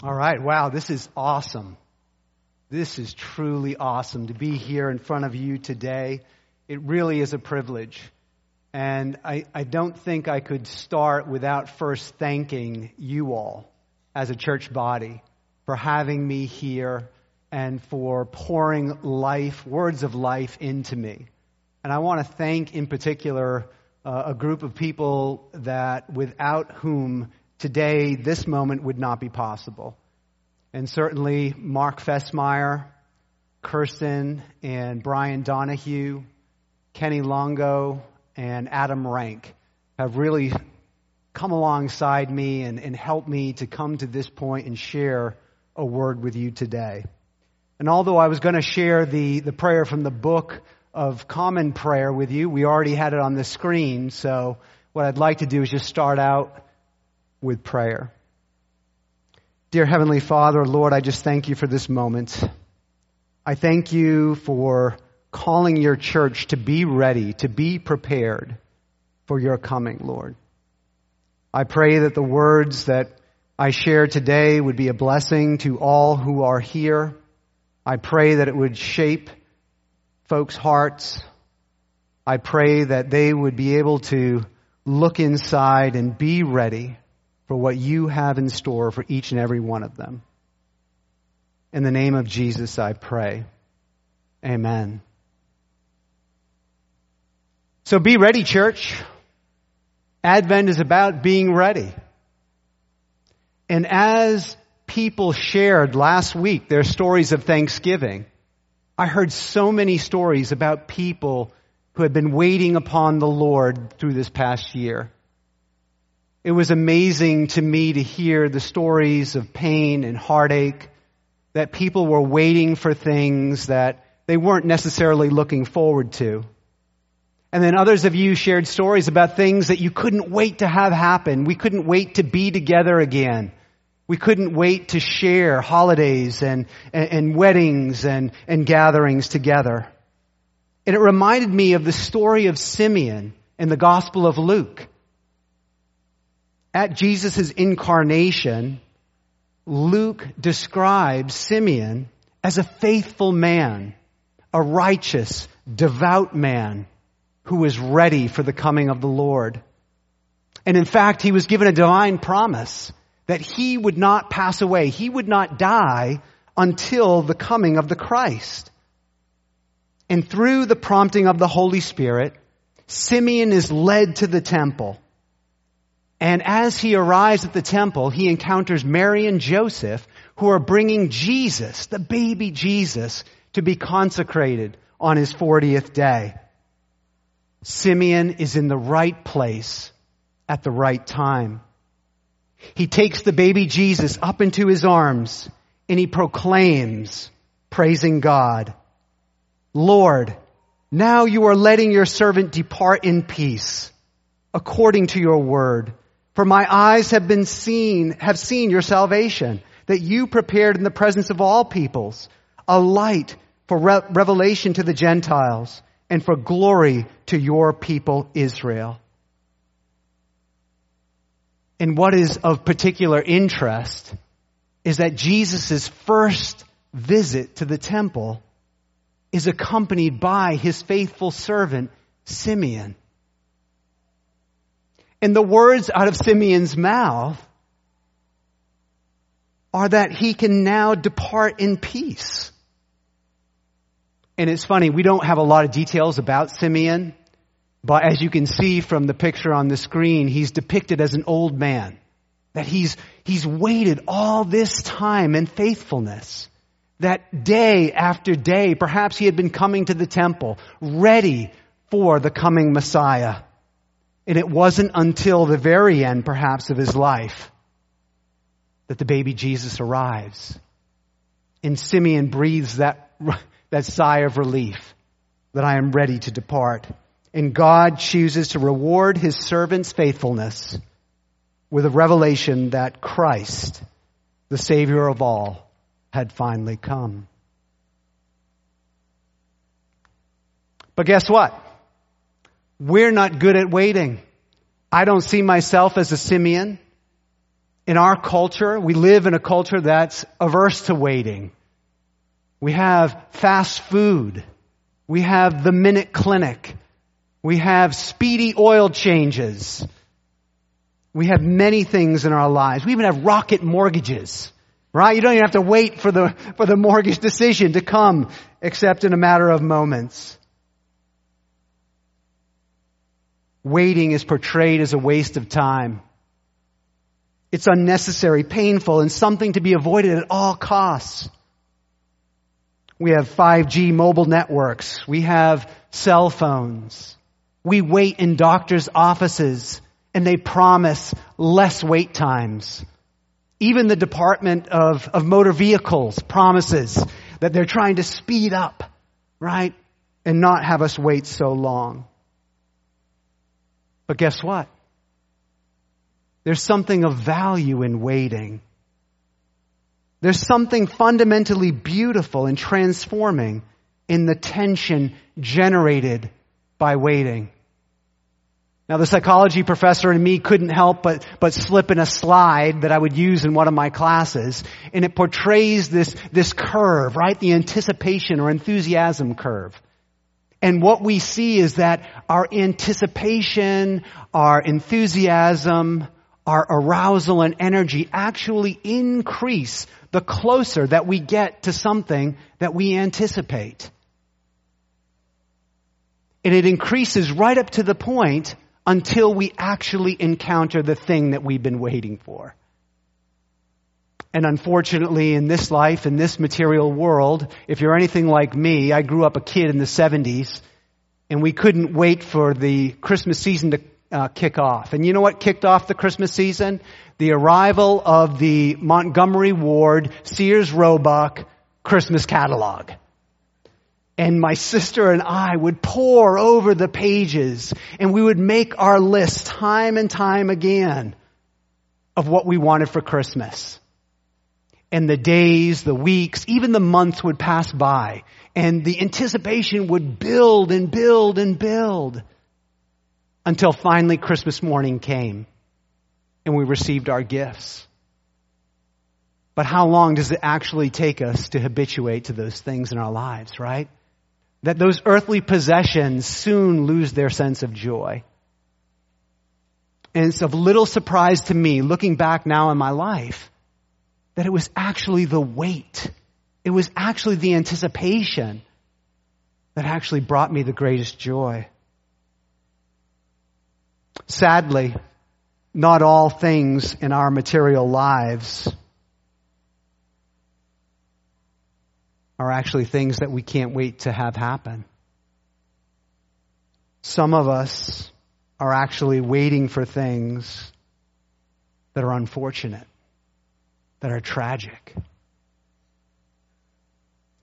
All right. Wow. This is awesome. This is truly awesome to be here in front of you today. It really is a privilege. And I, I don't think I could start without first thanking you all as a church body for having me here and for pouring life, words of life into me. And I want to thank in particular uh, a group of people that without whom today this moment would not be possible. And certainly Mark Fessmeyer, Kirsten and Brian Donahue, Kenny Longo, and Adam Rank have really come alongside me and, and helped me to come to this point and share a word with you today. And although I was going to share the, the prayer from the book of common prayer with you, we already had it on the screen. So what I'd like to do is just start out with prayer. Dear Heavenly Father, Lord, I just thank you for this moment. I thank you for calling your church to be ready, to be prepared for your coming, Lord. I pray that the words that I share today would be a blessing to all who are here. I pray that it would shape folks' hearts. I pray that they would be able to look inside and be ready for what you have in store for each and every one of them. In the name of Jesus, I pray. Amen. So be ready, church. Advent is about being ready. And as people shared last week their stories of Thanksgiving, I heard so many stories about people who had been waiting upon the Lord through this past year. It was amazing to me to hear the stories of pain and heartache that people were waiting for things that they weren't necessarily looking forward to. And then others of you shared stories about things that you couldn't wait to have happen. We couldn't wait to be together again. We couldn't wait to share holidays and, and, and, weddings and, and gatherings together. And it reminded me of the story of Simeon in the Gospel of Luke. At Jesus' incarnation, Luke describes Simeon as a faithful man, a righteous, devout man who was ready for the coming of the Lord. And in fact, he was given a divine promise that he would not pass away. He would not die until the coming of the Christ. And through the prompting of the Holy Spirit, Simeon is led to the temple. And as he arrives at the temple, he encounters Mary and Joseph who are bringing Jesus, the baby Jesus, to be consecrated on his 40th day. Simeon is in the right place at the right time. He takes the baby Jesus up into his arms and he proclaims, praising God, Lord, now you are letting your servant depart in peace according to your word. For my eyes have been seen, have seen your salvation that you prepared in the presence of all peoples, a light for re- revelation to the Gentiles and for glory to your people Israel. And what is of particular interest is that Jesus' first visit to the temple is accompanied by his faithful servant, Simeon. And the words out of Simeon's mouth are that he can now depart in peace. And it's funny, we don't have a lot of details about Simeon, but as you can see from the picture on the screen, he's depicted as an old man. That he's, he's waited all this time in faithfulness. That day after day, perhaps he had been coming to the temple, ready for the coming Messiah. And it wasn't until the very end, perhaps, of his life that the baby Jesus arrives. And Simeon breathes that that sigh of relief that I am ready to depart. And God chooses to reward his servant's faithfulness with a revelation that Christ, the Savior of all, had finally come. But guess what? We're not good at waiting. I don't see myself as a Simeon. in our culture, we live in a culture that's averse to waiting. We have fast food. We have the minute clinic. We have speedy oil changes. We have many things in our lives. We even have rocket mortgages, right? You don't even have to wait for the, for the mortgage decision to come except in a matter of moments. Waiting is portrayed as a waste of time. It's unnecessary, painful, and something to be avoided at all costs. We have 5G mobile networks. We have cell phones. We wait in doctors' offices and they promise less wait times. Even the Department of, of Motor Vehicles promises that they're trying to speed up, right? And not have us wait so long. But guess what? There's something of value in waiting. There's something fundamentally beautiful and transforming in the tension generated by waiting. Now the psychology professor and me couldn't help but, but slip in a slide that I would use in one of my classes, and it portrays this, this curve, right? The anticipation or enthusiasm curve. And what we see is that our anticipation, our enthusiasm, our arousal and energy actually increase the closer that we get to something that we anticipate. And it increases right up to the point until we actually encounter the thing that we've been waiting for. And unfortunately, in this life, in this material world, if you're anything like me, I grew up a kid in the 70s, and we couldn't wait for the Christmas season to uh, kick off. And you know what kicked off the Christmas season? The arrival of the Montgomery Ward Sears Roebuck Christmas catalog. And my sister and I would pore over the pages and we would make our list time and time again of what we wanted for Christmas. And the days, the weeks, even the months would pass by and the anticipation would build and build and build until finally Christmas morning came and we received our gifts. But how long does it actually take us to habituate to those things in our lives, right? That those earthly possessions soon lose their sense of joy. And it's of little surprise to me, looking back now in my life, that it was actually the wait. It was actually the anticipation that actually brought me the greatest joy. Sadly, not all things in our material lives are actually things that we can't wait to have happen. Some of us are actually waiting for things that are unfortunate, that are tragic.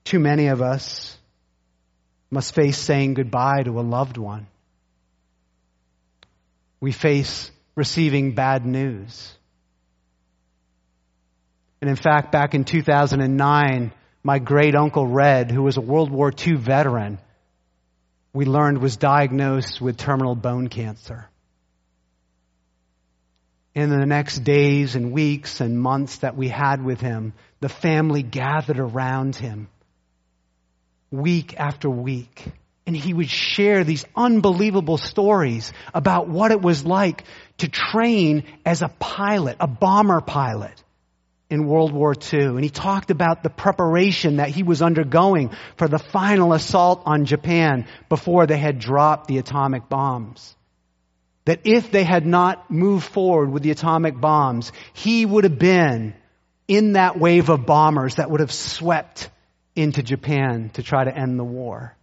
Too many of us must face saying goodbye to a loved one we face receiving bad news. And in fact, back in 2009, my great uncle Red, who was a World War II veteran, we learned was diagnosed with terminal bone cancer. In the next days and weeks and months that we had with him, the family gathered around him week after week and he would share these unbelievable stories about what it was like to train as a pilot, a bomber pilot in World War II. And he talked about the preparation that he was undergoing for the final assault on Japan before they had dropped the atomic bombs. That if they had not moved forward with the atomic bombs, he would have been in that wave of bombers that would have swept into Japan to try to end the war.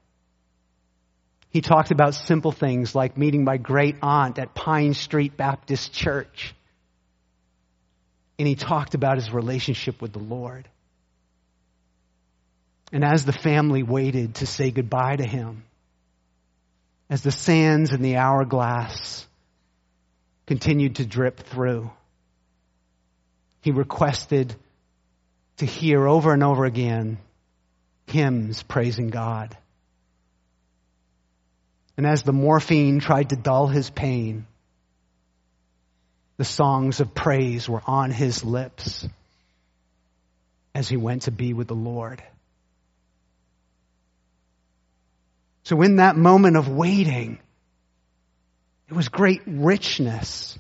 He talked about simple things like meeting my great aunt at Pine Street Baptist Church. And he talked about his relationship with the Lord. And as the family waited to say goodbye to him, as the sands in the hourglass continued to drip through, he requested to hear over and over again hymns praising God. And as the morphine tried to dull his pain, the songs of praise were on his lips as he went to be with the Lord. So, in that moment of waiting, it was great richness.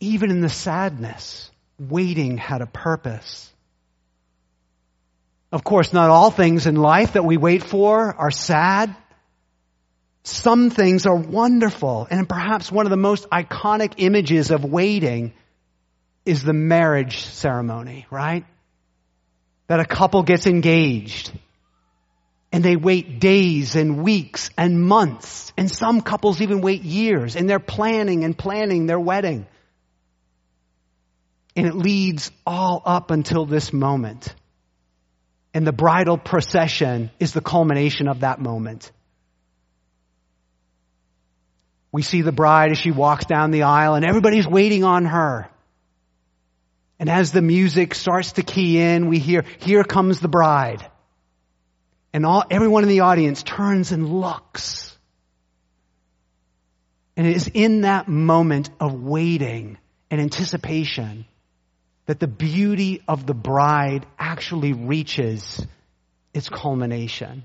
Even in the sadness, waiting had a purpose. Of course, not all things in life that we wait for are sad. Some things are wonderful. And perhaps one of the most iconic images of waiting is the marriage ceremony, right? That a couple gets engaged and they wait days and weeks and months. And some couples even wait years and they're planning and planning their wedding. And it leads all up until this moment. And the bridal procession is the culmination of that moment. We see the bride as she walks down the aisle and everybody's waiting on her. And as the music starts to key in, we hear, here comes the bride. And all, everyone in the audience turns and looks. And it is in that moment of waiting and anticipation that the beauty of the bride actually reaches its culmination.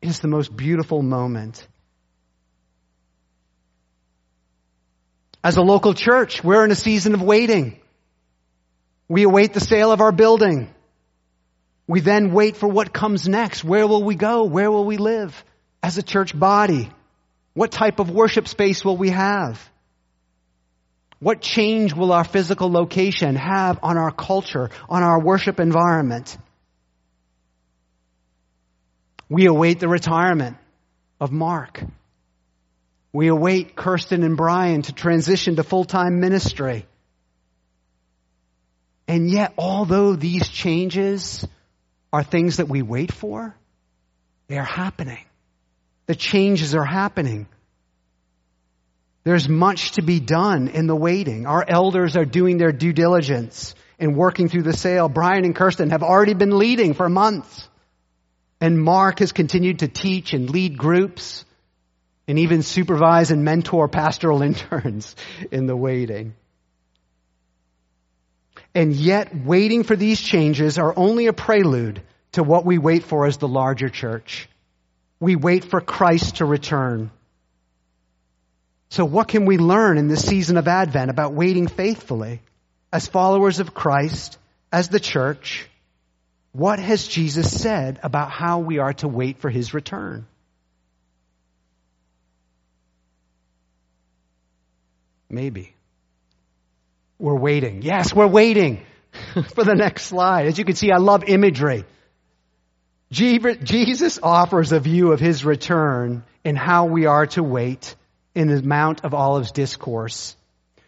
It is the most beautiful moment. As a local church, we're in a season of waiting. We await the sale of our building. We then wait for what comes next. Where will we go? Where will we live as a church body? What type of worship space will we have? What change will our physical location have on our culture, on our worship environment? We await the retirement of Mark. We await Kirsten and Brian to transition to full-time ministry. And yet, although these changes are things that we wait for, they are happening. The changes are happening. There's much to be done in the waiting. Our elders are doing their due diligence and working through the sale. Brian and Kirsten have already been leading for months. And Mark has continued to teach and lead groups and even supervise and mentor pastoral interns in the waiting. And yet, waiting for these changes are only a prelude to what we wait for as the larger church. We wait for Christ to return. So, what can we learn in this season of Advent about waiting faithfully as followers of Christ, as the church? What has Jesus said about how we are to wait for his return? Maybe. We're waiting. Yes, we're waiting for the next slide. As you can see, I love imagery. Jesus offers a view of his return and how we are to wait in the Mount of Olives discourse,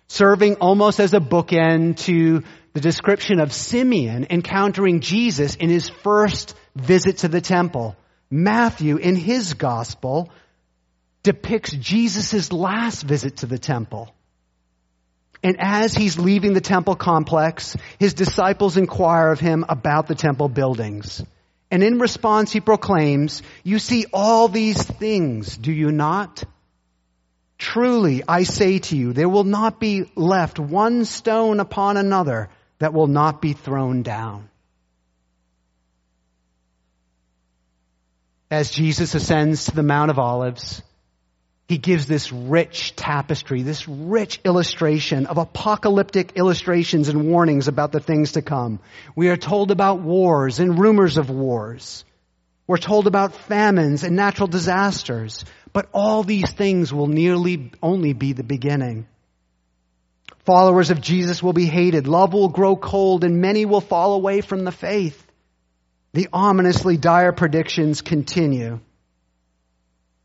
serving almost as a bookend to the description of Simeon encountering Jesus in his first visit to the temple. Matthew, in his gospel, depicts Jesus' last visit to the temple. And as he's leaving the temple complex, his disciples inquire of him about the temple buildings. And in response, he proclaims, You see all these things, do you not? Truly, I say to you, there will not be left one stone upon another that will not be thrown down. As Jesus ascends to the Mount of Olives, he gives this rich tapestry, this rich illustration of apocalyptic illustrations and warnings about the things to come. We are told about wars and rumors of wars. We're told about famines and natural disasters. But all these things will nearly only be the beginning. Followers of Jesus will be hated. Love will grow cold and many will fall away from the faith. The ominously dire predictions continue.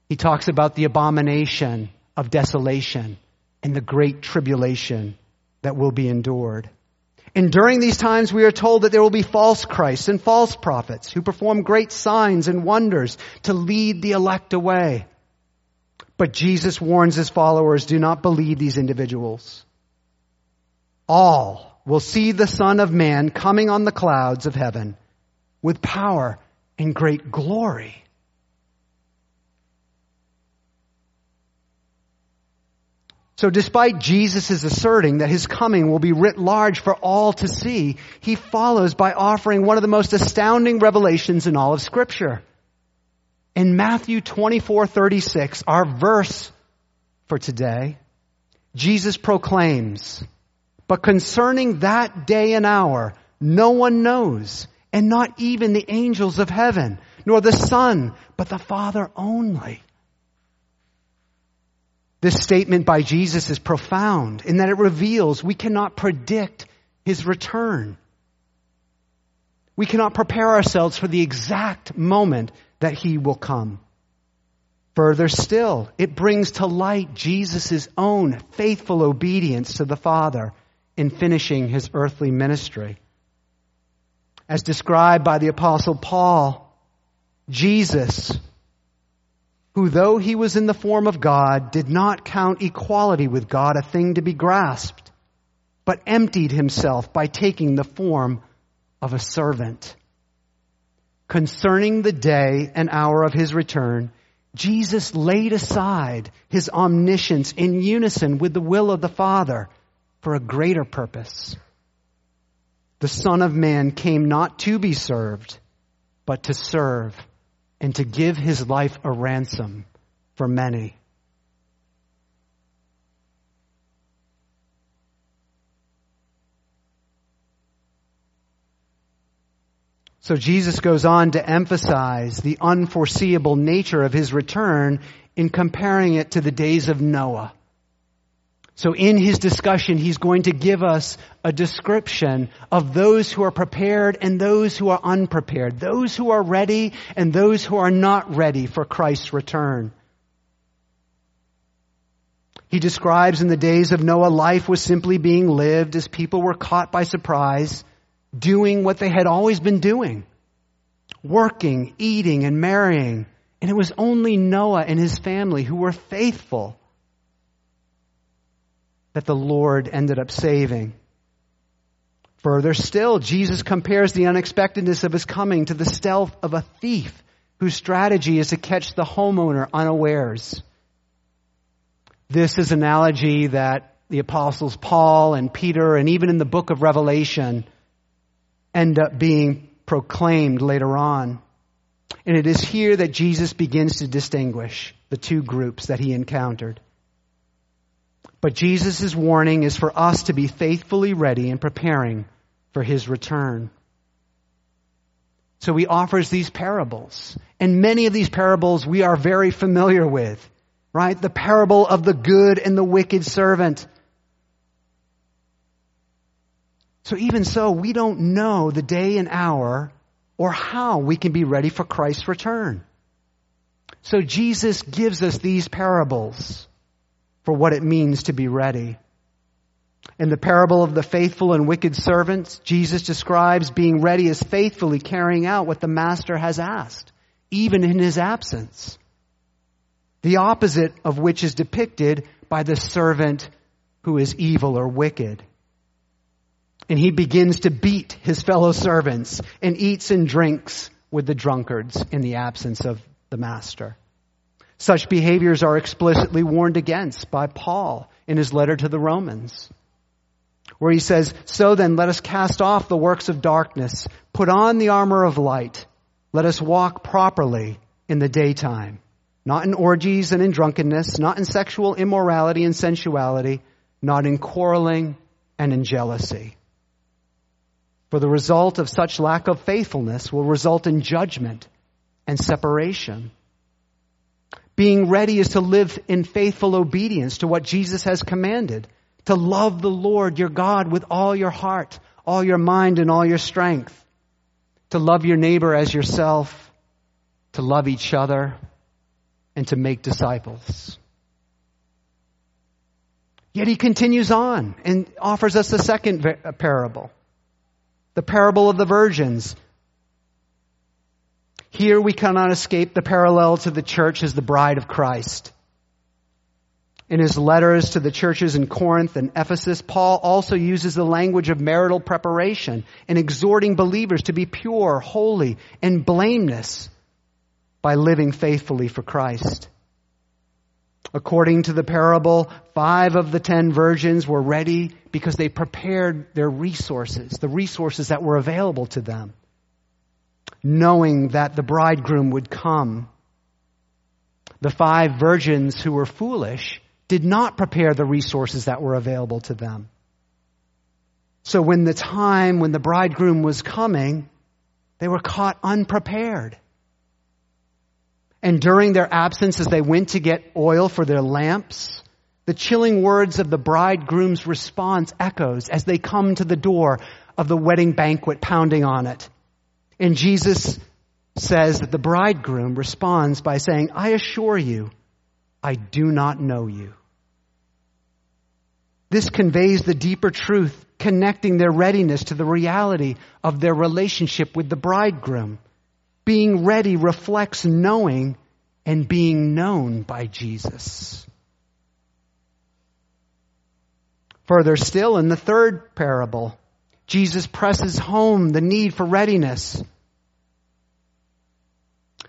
He talks about the abomination of desolation and the great tribulation that will be endured. And during these times, we are told that there will be false Christs and false prophets who perform great signs and wonders to lead the elect away. But Jesus warns his followers do not believe these individuals. All will see the Son of Man coming on the clouds of heaven with power and great glory. So despite Jesus' asserting that his coming will be writ large for all to see, he follows by offering one of the most astounding revelations in all of scripture. In Matthew 24:36, our verse for today, Jesus proclaims, "But concerning that day and hour, no one knows, and not even the angels of heaven, nor the Son, but the Father only." This statement by Jesus is profound in that it reveals we cannot predict his return. We cannot prepare ourselves for the exact moment that he will come. Further still, it brings to light Jesus' own faithful obedience to the Father in finishing his earthly ministry. As described by the apostle Paul, Jesus who though he was in the form of God, did not count equality with God a thing to be grasped, but emptied himself by taking the form of a servant. Concerning the day and hour of his return, Jesus laid aside his omniscience in unison with the will of the Father for a greater purpose. The Son of Man came not to be served, but to serve and to give his life a ransom for many. So Jesus goes on to emphasize the unforeseeable nature of his return in comparing it to the days of Noah. So in his discussion, he's going to give us a description of those who are prepared and those who are unprepared, those who are ready and those who are not ready for Christ's return. He describes in the days of Noah, life was simply being lived as people were caught by surprise, doing what they had always been doing. Working, eating, and marrying. And it was only Noah and his family who were faithful that the Lord ended up saving. Further still, Jesus compares the unexpectedness of his coming to the stealth of a thief whose strategy is to catch the homeowner unawares. This is an analogy that the apostles Paul and Peter and even in the book of Revelation end up being proclaimed later on. And it is here that Jesus begins to distinguish the two groups that he encountered. But Jesus' warning is for us to be faithfully ready and preparing for his return. So he offers these parables. And many of these parables we are very familiar with, right? The parable of the good and the wicked servant. So even so, we don't know the day and hour or how we can be ready for Christ's return. So Jesus gives us these parables for what it means to be ready. In the parable of the faithful and wicked servants, Jesus describes being ready as faithfully carrying out what the master has asked, even in his absence. The opposite of which is depicted by the servant who is evil or wicked. And he begins to beat his fellow servants and eats and drinks with the drunkards in the absence of the master. Such behaviors are explicitly warned against by Paul in his letter to the Romans, where he says, So then let us cast off the works of darkness, put on the armor of light, let us walk properly in the daytime, not in orgies and in drunkenness, not in sexual immorality and sensuality, not in quarreling and in jealousy. For the result of such lack of faithfulness will result in judgment and separation. Being ready is to live in faithful obedience to what Jesus has commanded. To love the Lord your God with all your heart, all your mind, and all your strength. To love your neighbor as yourself. To love each other. And to make disciples. Yet he continues on and offers us a second parable. The parable of the virgins here we cannot escape the parallel to the church as the bride of Christ. In his letters to the churches in Corinth and Ephesus, Paul also uses the language of marital preparation and exhorting believers to be pure, holy, and blameless by living faithfully for Christ. According to the parable, five of the ten virgins were ready because they prepared their resources, the resources that were available to them, knowing that the bridegroom would come. The five virgins who were foolish did not prepare the resources that were available to them. So when the time when the bridegroom was coming, they were caught unprepared. And during their absence, as they went to get oil for their lamps, the chilling words of the bridegroom's response echoes as they come to the door of the wedding banquet pounding on it. And Jesus says that the bridegroom responds by saying, I assure you, I do not know you. This conveys the deeper truth, connecting their readiness to the reality of their relationship with the bridegroom. Being ready reflects knowing and being known by Jesus. Further still, in the third parable, Jesus presses home the need for readiness.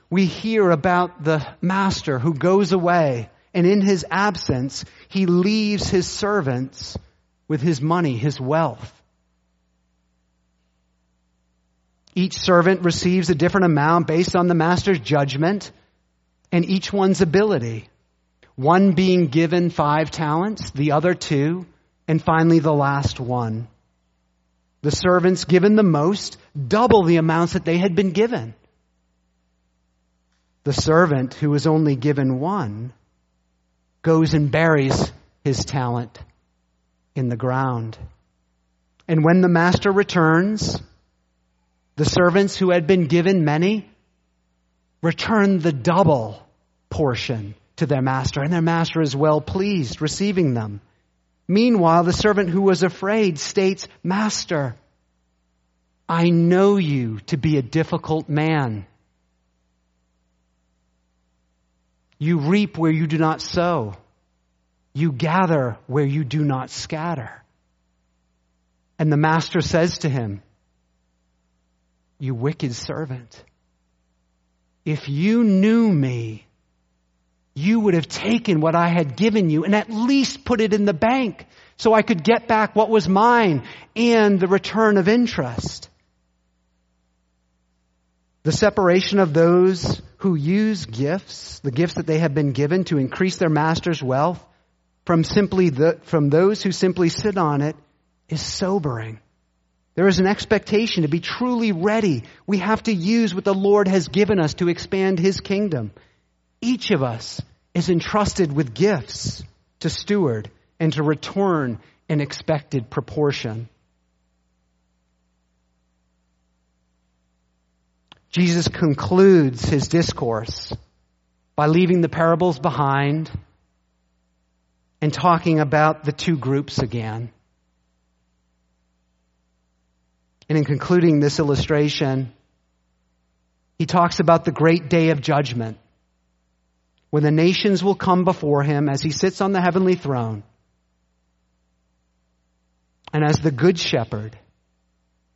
We hear about the master who goes away, and in his absence, he leaves his servants with his money, his wealth. Each servant receives a different amount based on the master's judgment and each one's ability. One being given five talents, the other two, and finally the last one. The servants given the most double the amounts that they had been given. The servant who was only given one goes and buries his talent in the ground. And when the master returns, the servants who had been given many return the double portion to their master, and their master is well pleased receiving them. Meanwhile, the servant who was afraid states, Master, I know you to be a difficult man. You reap where you do not sow. You gather where you do not scatter. And the master says to him, you wicked servant. If you knew me, you would have taken what I had given you and at least put it in the bank so I could get back what was mine and the return of interest. The separation of those who use gifts, the gifts that they have been given to increase their master's wealth, from simply the, from those who simply sit on it is sobering. There is an expectation to be truly ready. We have to use what the Lord has given us to expand His kingdom. Each of us is entrusted with gifts to steward and to return in expected proportion. Jesus concludes his discourse by leaving the parables behind and talking about the two groups again. And in concluding this illustration, he talks about the great day of judgment when the nations will come before him as he sits on the heavenly throne. And as the good shepherd,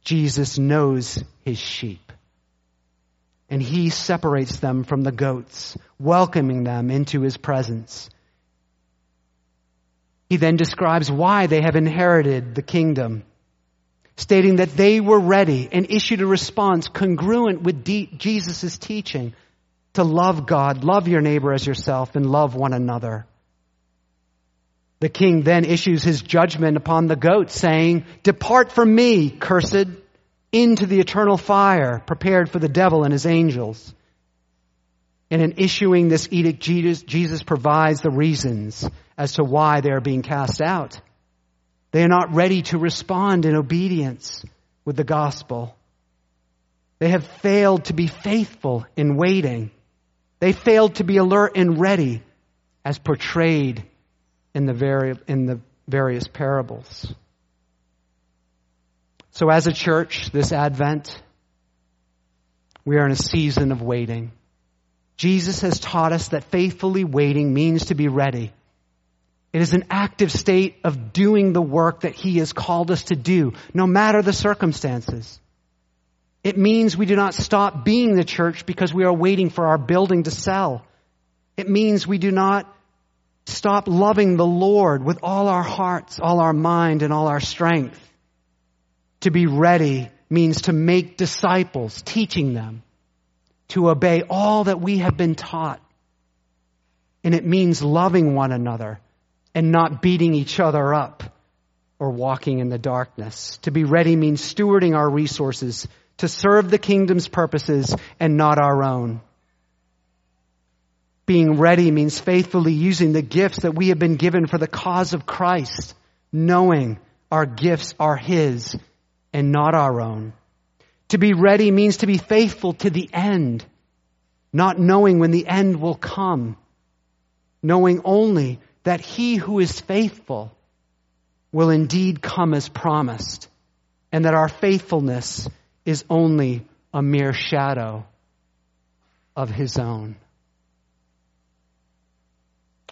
Jesus knows his sheep. And he separates them from the goats, welcoming them into his presence. He then describes why they have inherited the kingdom stating that they were ready and issued a response congruent with Jesus' teaching to love God, love your neighbor as yourself, and love one another. The king then issues his judgment upon the goat, saying, Depart from me, cursed, into the eternal fire prepared for the devil and his angels. And in issuing this edict, Jesus, Jesus provides the reasons as to why they are being cast out. They are not ready to respond in obedience with the gospel. They have failed to be faithful in waiting. They failed to be alert and ready as portrayed in the, vari- in the various parables. So as a church, this Advent, we are in a season of waiting. Jesus has taught us that faithfully waiting means to be ready. It is an active state of doing the work that He has called us to do, no matter the circumstances. It means we do not stop being the church because we are waiting for our building to sell. It means we do not stop loving the Lord with all our hearts, all our mind, and all our strength. To be ready means to make disciples, teaching them to obey all that we have been taught. And it means loving one another and not beating each other up or walking in the darkness. To be ready means stewarding our resources to serve the kingdom's purposes and not our own. Being ready means faithfully using the gifts that we have been given for the cause of Christ, knowing our gifts are His and not our own. To be ready means to be faithful to the end, not knowing when the end will come, knowing only that He who is faithful will indeed come as promised, and that our faithfulness is only a mere shadow of His own.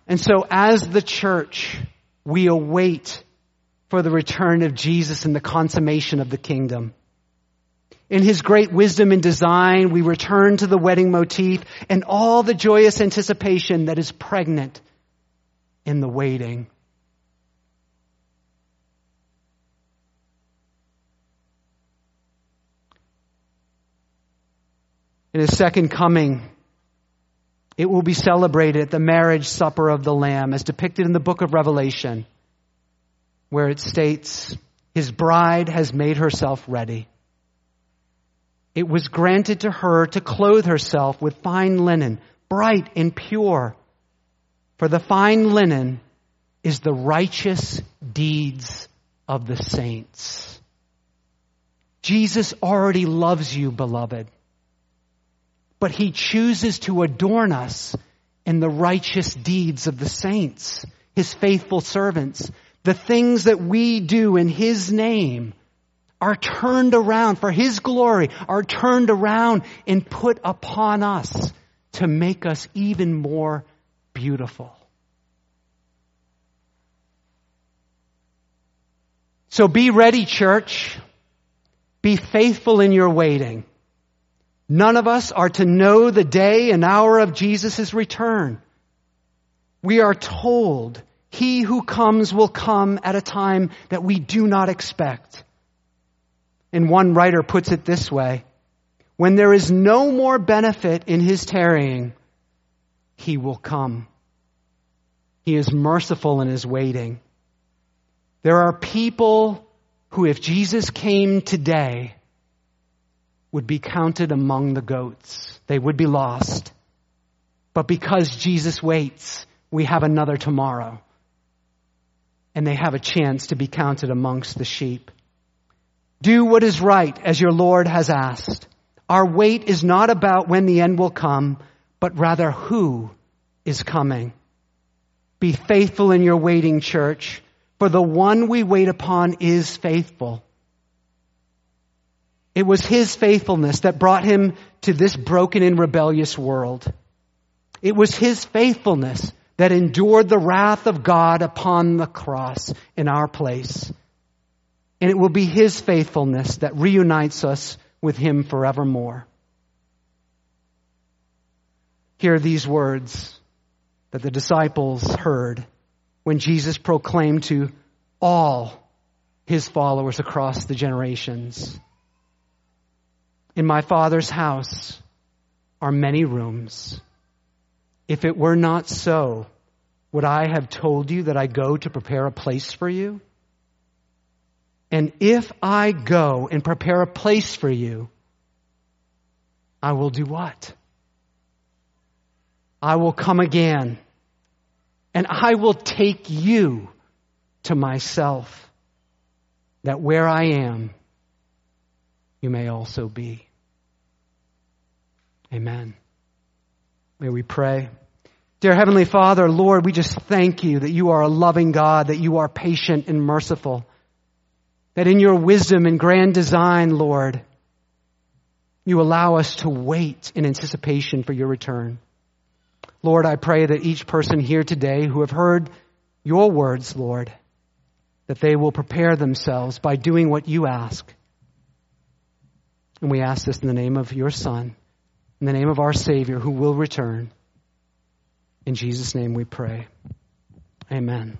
And so as the church, we await for the return of Jesus and the consummation of the kingdom. In his great wisdom and design, we return to the wedding motif and all the joyous anticipation that is pregnant in the waiting. In his second coming, it will be celebrated at the marriage supper of the Lamb as depicted in the book of Revelation, where it states, His bride has made herself ready. It was granted to her to clothe herself with fine linen, bright and pure. For the fine linen is the righteous deeds of the saints. Jesus already loves you, beloved but he chooses to adorn us in the righteous deeds of the saints, his faithful servants. The things that we do in his name are turned around for his glory, are turned around and put upon us to make us even more beautiful. So be ready, church. Be faithful in your waiting. None of us are to know the day and hour of Jesus' return. We are told he who comes will come at a time that we do not expect. And one writer puts it this way, when there is no more benefit in his tarrying, he will come. He is merciful in his waiting. There are people who, if Jesus came today, would be counted among the goats. They would be lost. But because Jesus waits, we have another tomorrow. And they have a chance to be counted amongst the sheep. Do what is right as your Lord has asked. Our wait is not about when the end will come, but rather who is coming. Be faithful in your waiting, church, for the one we wait upon is faithful. It was his faithfulness that brought him to this broken and rebellious world. It was his faithfulness that endured the wrath of God upon the cross in our place. And it will be his faithfulness that reunites us with him forevermore. Hear these words that the disciples heard when Jesus proclaimed to all his followers across the generations. In my Father's house are many rooms. If it were not so, would I have told you that I go to prepare a place for you? And if I go and prepare a place for you, I will do what? I will come again and I will take you to myself that where I am, you may also be. Amen. May we pray. Dear Heavenly Father, Lord, we just thank you that you are a loving God, that you are patient and merciful, that in your wisdom and grand design, Lord, you allow us to wait in anticipation for your return. Lord, I pray that each person here today who have heard your words, Lord, that they will prepare themselves by doing what you ask and we ask this in the name of your Son, in the name of our Savior who will return. In Jesus' name we pray. Amen.